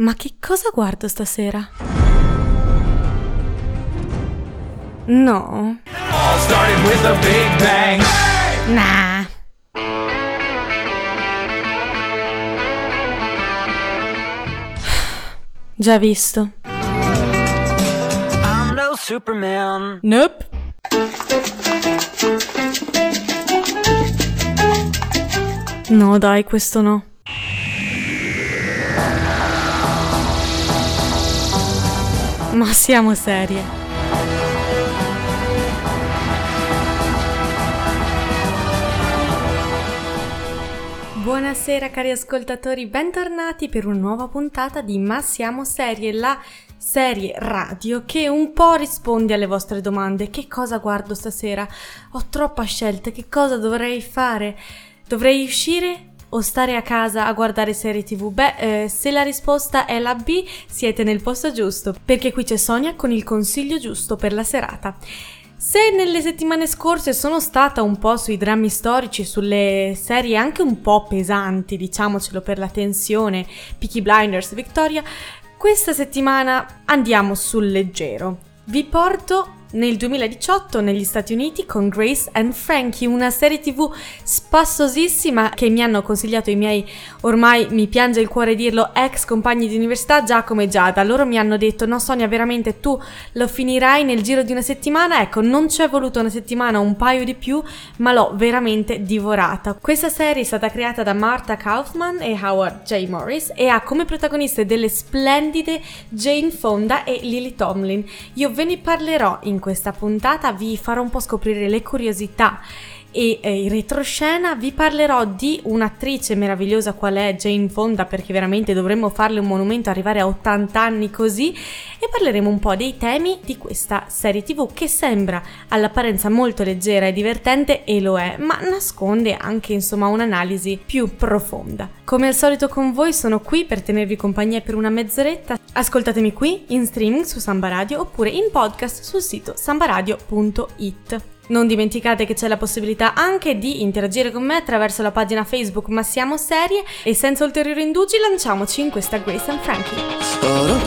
Ma che cosa guardo stasera? No. Nah. Già visto. I'm no Superman. Nope. No, dai, questo no. Ma siamo serie. Buonasera cari ascoltatori, bentornati per una nuova puntata di Ma siamo serie, la serie radio che un po' risponde alle vostre domande. Che cosa guardo stasera? Ho troppa scelta, che cosa dovrei fare? Dovrei uscire o stare a casa a guardare serie tv? Beh, eh, se la risposta è la B, siete nel posto giusto, perché qui c'è Sonia con il consiglio giusto per la serata. Se nelle settimane scorse sono stata un po' sui drammi storici, sulle serie anche un po' pesanti, diciamocelo per la tensione, Peaky Blinders, Victoria, questa settimana andiamo sul leggero. Vi porto nel 2018 negli Stati Uniti con Grace and Frankie, una serie tv spassosissima che mi hanno consigliato i miei, ormai mi piange il cuore dirlo, ex compagni di università Giacomo e Giada. Loro mi hanno detto no Sonia veramente tu lo finirai nel giro di una settimana, ecco non ci è voluto una settimana, un paio di più, ma l'ho veramente divorata. Questa serie è stata creata da Martha Kaufman e Howard J. Morris e ha come protagoniste delle splendide Jane Fonda e Lily Tomlin. Io ve ne parlerò in questa puntata vi farò un po' scoprire le curiosità e eh, in retroscena vi parlerò di un'attrice meravigliosa qual è Jane Fonda perché veramente dovremmo farle un monumento arrivare a 80 anni così. E parleremo un po' dei temi di questa serie tv che sembra all'apparenza molto leggera e divertente e lo è ma nasconde anche insomma un'analisi più profonda. Come al solito con voi sono qui per tenervi compagnia per una mezz'oretta. Ascoltatemi qui in streaming su Samba Radio oppure in podcast sul sito sambaradio.it non dimenticate che c'è la possibilità anche di interagire con me attraverso la pagina Facebook Ma siamo serie e senza ulteriori indugi lanciamoci in questa Grace and Frankie. Oh,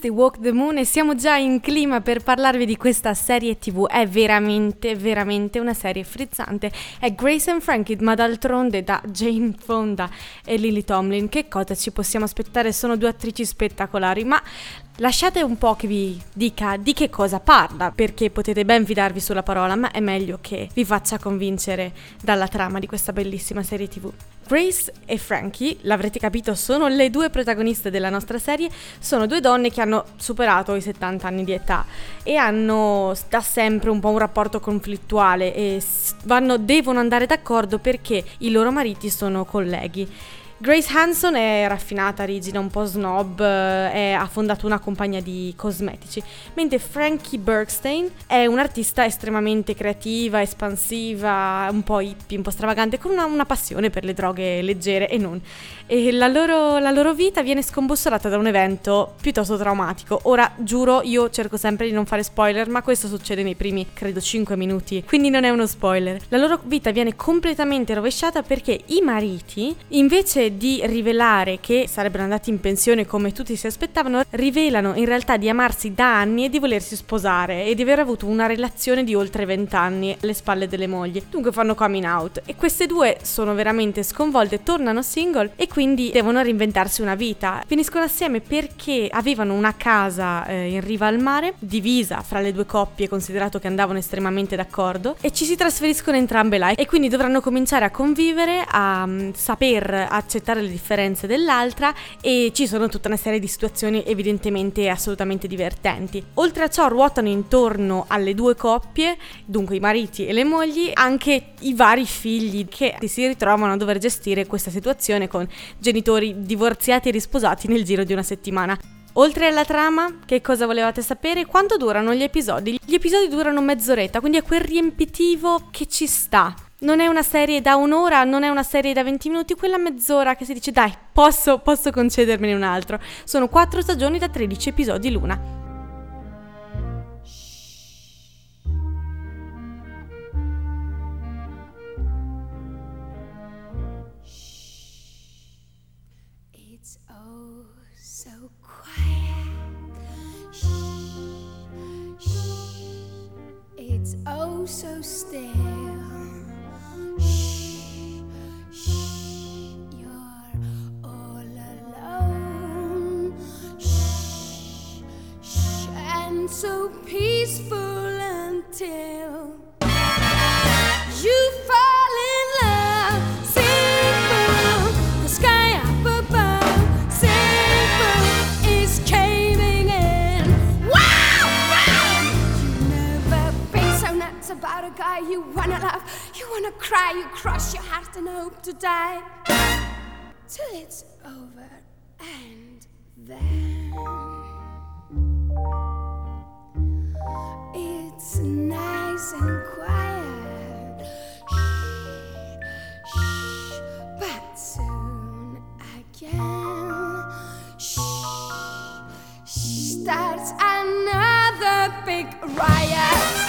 di Walk the Moon e siamo già in clima per parlarvi di questa serie tv. È veramente, veramente una serie frizzante. È Grace and Frankie, ma d'altronde da Jane Fonda e Lily Tomlin. Che cosa ci possiamo aspettare? Sono due attrici spettacolari, ma lasciate un po' che vi dica di che cosa parla, perché potete ben fidarvi sulla parola, ma è meglio che vi faccia convincere dalla trama di questa bellissima serie tv. Grace e Frankie, l'avrete capito, sono le due protagoniste della nostra serie, sono due donne che hanno superato i 70 anni di età e hanno da sempre un po' un rapporto conflittuale e vanno- devono andare d'accordo perché i loro mariti sono colleghi. Grace Hanson è raffinata, rigida, un po' snob, eh, è- ha fondato una compagnia di cosmetici, mentre Frankie Bergstein è un'artista estremamente creativa, espansiva, un po' hippie, un po' stravagante, con una, una passione per le droghe leggere e non. E la loro, la loro vita viene scombussolata da un evento piuttosto traumatico. Ora, giuro, io cerco sempre di non fare spoiler, ma questo succede nei primi, credo, 5 minuti, quindi non è uno spoiler. La loro vita viene completamente rovesciata perché i mariti, invece di rivelare che sarebbero andati in pensione come tutti si aspettavano, rivelano in realtà di amarsi da anni e di volersi sposare e di aver avuto una relazione di oltre 20 anni alle spalle delle mogli. Dunque fanno coming out e queste due sono veramente sconvolte, tornano single e quindi devono reinventarsi una vita. Finiscono assieme perché avevano una casa eh, in riva al mare, divisa fra le due coppie, considerato che andavano estremamente d'accordo, e ci si trasferiscono entrambe là e quindi dovranno cominciare a convivere, a um, saper accettare le differenze dell'altra e ci sono tutta una serie di situazioni evidentemente assolutamente divertenti. Oltre a ciò ruotano intorno alle due coppie, dunque i mariti e le mogli, anche i vari figli che si ritrovano a dover gestire questa situazione con genitori divorziati e risposati nel giro di una settimana. Oltre alla trama, che cosa volevate sapere? Quanto durano gli episodi? Gli episodi durano mezz'oretta, quindi è quel riempitivo che ci sta. Non è una serie da un'ora, non è una serie da 20 minuti, quella mezz'ora che si dice dai, posso, posso concedermene un altro. Sono 4 stagioni da 13 episodi l'una. It's oh so oh still. Cry, you crush your heart and hope to die till it's over and then. It's nice and quiet. Shh, shh, but soon again. Shh, shh, starts another big riot.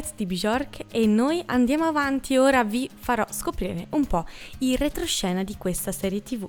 Quiet di Bjork e noi andiamo avanti ora vi farò scoprire un po' il retroscena di questa serie tv.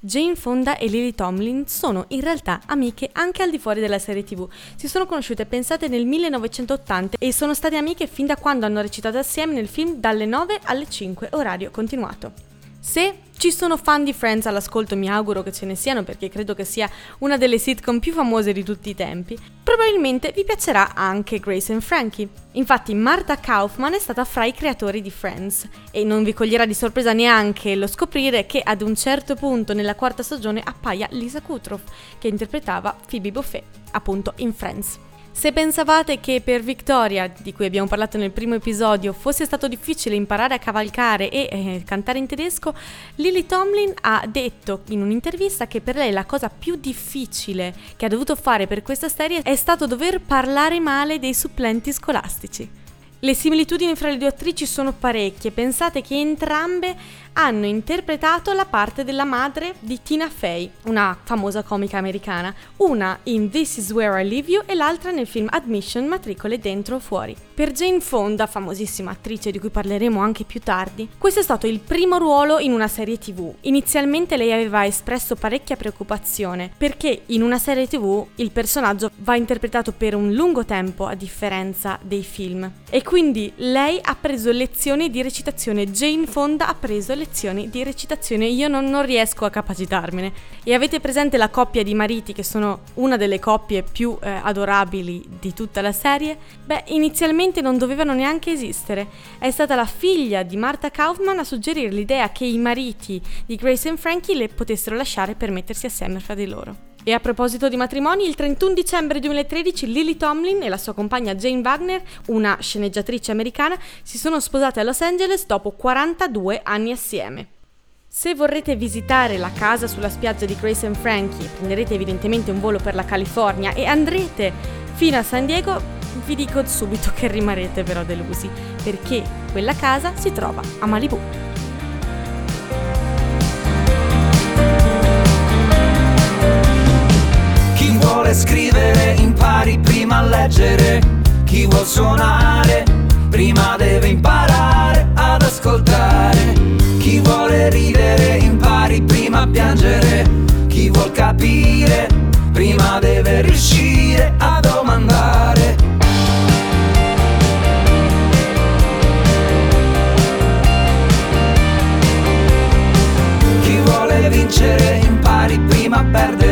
Jane Fonda e Lily Tomlin sono in realtà amiche anche al di fuori della serie tv. Si sono conosciute pensate nel 1980 e sono state amiche fin da quando hanno recitato assieme nel film Dalle 9 alle 5 orario continuato. Se ci sono fan di Friends all'ascolto, mi auguro che ce ne siano perché credo che sia una delle sitcom più famose di tutti i tempi, probabilmente vi piacerà anche Grace and Frankie. Infatti Martha Kaufman è stata fra i creatori di Friends e non vi coglierà di sorpresa neanche lo scoprire che ad un certo punto nella quarta stagione appaia Lisa Kudrow che interpretava Phoebe Buffet appunto in Friends. Se pensavate che per Victoria, di cui abbiamo parlato nel primo episodio, fosse stato difficile imparare a cavalcare e eh, cantare in tedesco, Lily Tomlin ha detto in un'intervista che per lei la cosa più difficile che ha dovuto fare per questa serie è stato dover parlare male dei supplenti scolastici. Le similitudini fra le due attrici sono parecchie, pensate che entrambe hanno interpretato la parte della madre di Tina Fey, una famosa comica americana, una in This Is Where I Leave You e l'altra nel film Admission Matricole dentro o fuori. Per Jane Fonda, famosissima attrice di cui parleremo anche più tardi, questo è stato il primo ruolo in una serie tv. Inizialmente lei aveva espresso parecchia preoccupazione perché in una serie tv il personaggio va interpretato per un lungo tempo a differenza dei film e quindi lei ha preso lezioni di recitazione, Jane Fonda ha preso lezioni di recitazione, io non, non riesco a capacitarmene. E avete presente la coppia di mariti che sono una delle coppie più eh, adorabili di tutta la serie? Beh, inizialmente non dovevano neanche esistere. È stata la figlia di Martha Kaufman a suggerire l'idea che i mariti di Grace e Frankie le potessero lasciare per mettersi assieme fra di loro. E a proposito di matrimoni, il 31 dicembre 2013 Lily Tomlin e la sua compagna Jane Wagner, una sceneggiatrice americana, si sono sposate a Los Angeles dopo 42 anni assieme. Se vorrete visitare la casa sulla spiaggia di Grace and Frankie, prenderete evidentemente un volo per la California e andrete fino a San Diego, vi dico subito che rimarrete però delusi, perché quella casa si trova a Malibu. Vuole scrivere impari prima a leggere. Chi vuol suonare prima deve imparare ad ascoltare. Chi vuole ridere impari prima a piangere. Chi vuol capire prima deve riuscire a domandare. Chi vuole vincere impari prima a perdere.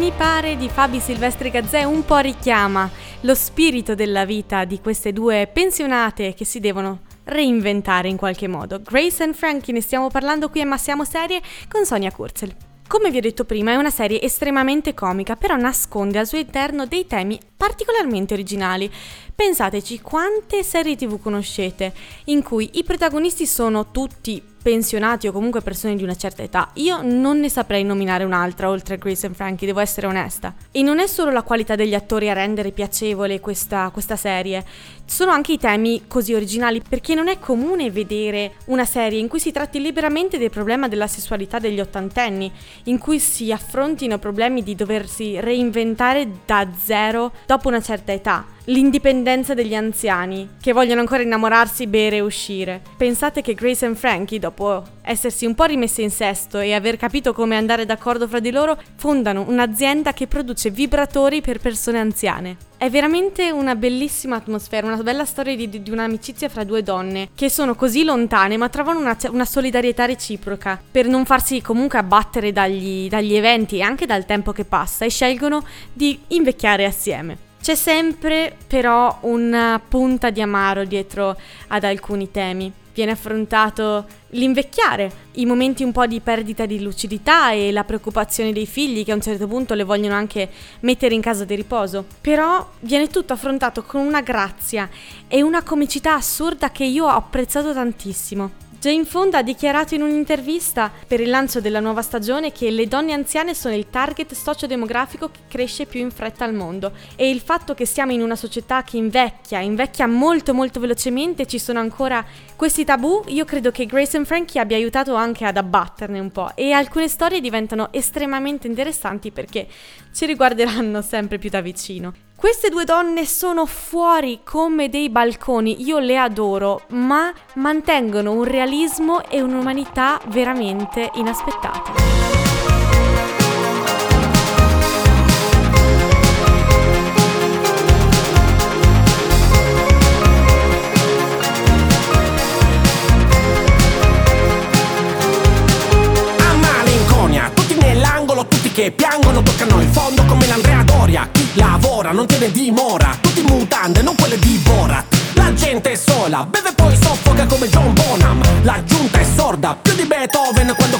Mi pare di Fabi Silvestri Gazzè un po' richiama lo spirito della vita di queste due pensionate che si devono reinventare in qualche modo. Grace and Frankie ne stiamo parlando qui a Massiamo Serie con Sonia Kurzel. Come vi ho detto prima, è una serie estremamente comica, però nasconde al suo interno dei temi particolarmente originali. Pensateci quante serie TV conoscete in cui i protagonisti sono tutti pensionati o comunque persone di una certa età. Io non ne saprei nominare un'altra oltre a Grace and Frankie, devo essere onesta. E non è solo la qualità degli attori a rendere piacevole questa, questa serie, sono anche i temi così originali perché non è comune vedere una serie in cui si tratti liberamente del problema della sessualità degli ottantenni, in cui si affrontino problemi di doversi reinventare da zero dopo una certa età. L'indipendenza degli anziani, che vogliono ancora innamorarsi, bere e uscire. Pensate che Grace and Frankie, dopo essersi un po' rimesse in sesto e aver capito come andare d'accordo fra di loro, fondano un'azienda che produce vibratori per persone anziane. È veramente una bellissima atmosfera, una bella storia di, di un'amicizia fra due donne che sono così lontane ma trovano una, una solidarietà reciproca per non farsi comunque abbattere dagli, dagli eventi e anche dal tempo che passa e scelgono di invecchiare assieme. C'è sempre però una punta di amaro dietro ad alcuni temi. Viene affrontato l'invecchiare, i momenti un po' di perdita di lucidità e la preoccupazione dei figli che a un certo punto le vogliono anche mettere in casa di riposo. Però viene tutto affrontato con una grazia e una comicità assurda che io ho apprezzato tantissimo. Jane Fonda ha dichiarato in un'intervista per il lancio della nuova stagione che le donne anziane sono il target sociodemografico che cresce più in fretta al mondo e il fatto che siamo in una società che invecchia, invecchia molto molto velocemente, ci sono ancora questi tabù, io credo che Grace and Frankie abbia aiutato anche ad abbatterne un po' e alcune storie diventano estremamente interessanti perché ci riguarderanno sempre più da vicino. Queste due donne sono fuori come dei balconi, io le adoro, ma mantengono un realismo e un'umanità veramente inaspettati. Non tiene dimora. Tutti mutande, non quelle di Borat. La gente è sola, beve poi soffoca come John Bonham. La giunta è sorda, più di Beethoven quando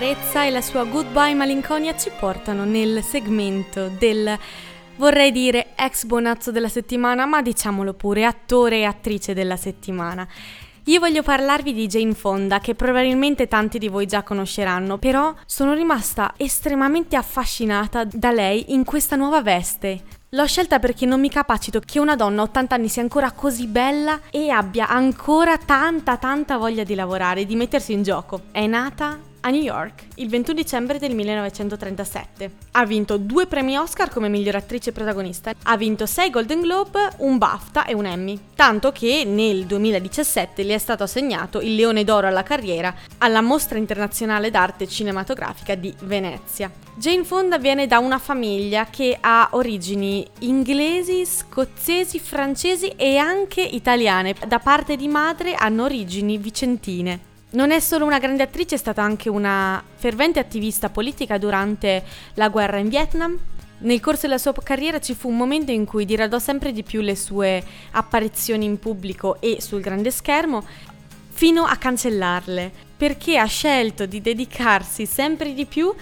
Caparezza e la sua Goodbye Malinconia ci portano nel segmento del vorrei dire ex bonazzo della settimana, ma diciamolo pure, attore e attrice della settimana. Io voglio parlarvi di Jane Fonda, che probabilmente tanti di voi già conosceranno, però sono rimasta estremamente affascinata da lei in questa nuova veste. L'ho scelta perché non mi capacito che una donna a 80 anni sia ancora così bella e abbia ancora tanta tanta voglia di lavorare, di mettersi in gioco. È nata a New York il 21 dicembre del 1937. Ha vinto due premi Oscar come miglior attrice protagonista, ha vinto 6 Golden Globe, un BAFTA e un Emmy, tanto che nel 2017 le è stato assegnato il Leone d'Oro alla carriera alla Mostra Internazionale d'Arte Cinematografica di Venezia. Jane Fonda viene da una famiglia che ha origini inglesi, scozzesi, francesi e anche italiane. Da parte di madre hanno origini vicentine. Non è solo una grande attrice, è stata anche una fervente attivista politica durante la guerra in Vietnam. Nel corso della sua carriera ci fu un momento in cui diradò sempre di più le sue apparizioni in pubblico e sul grande schermo, fino a cancellarle, perché ha scelto di dedicarsi sempre di più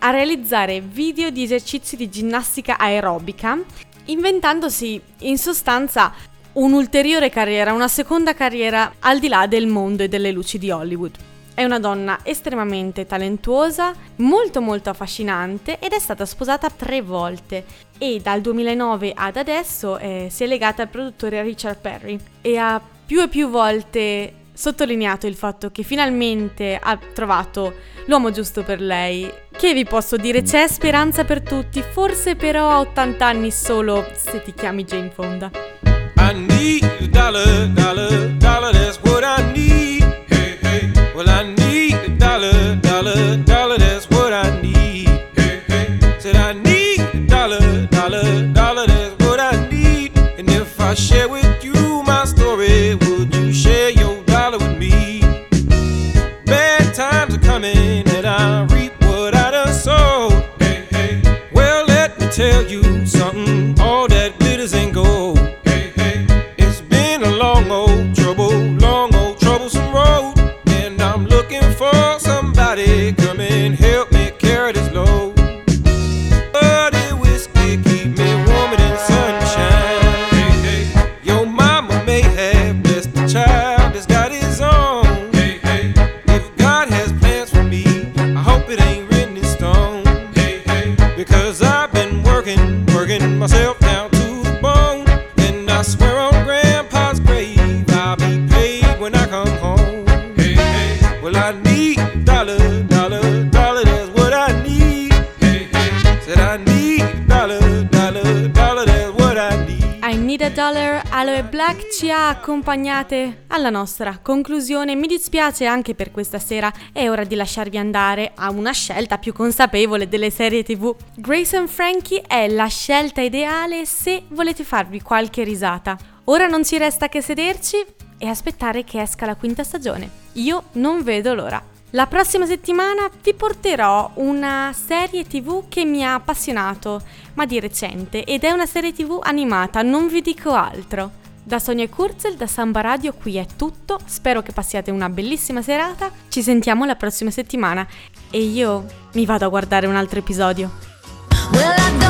a realizzare video di esercizi di ginnastica aerobica, inventandosi in sostanza un'ulteriore carriera, una seconda carriera al di là del mondo e delle luci di Hollywood. È una donna estremamente talentuosa, molto molto affascinante ed è stata sposata tre volte e dal 2009 ad adesso eh, si è legata al produttore Richard Perry e ha più e più volte sottolineato il fatto che finalmente ha trovato l'uomo giusto per lei. Che vi posso dire? C'è speranza per tutti, forse però a 80 anni solo se ti chiami Jane Fonda. I need a dollar, dollar, Black ci ha accompagnate alla nostra conclusione. Mi dispiace anche per questa sera, è ora di lasciarvi andare a una scelta più consapevole delle serie TV. Grace and Frankie è la scelta ideale se volete farvi qualche risata. Ora non ci resta che sederci e aspettare che esca la quinta stagione. Io non vedo l'ora. La prossima settimana vi porterò una serie tv che mi ha appassionato, ma di recente, ed è una serie tv animata, non vi dico altro. Da Sonia Kurzel, da Samba Radio, qui è tutto, spero che passiate una bellissima serata, ci sentiamo la prossima settimana. E io mi vado a guardare un altro episodio. Well,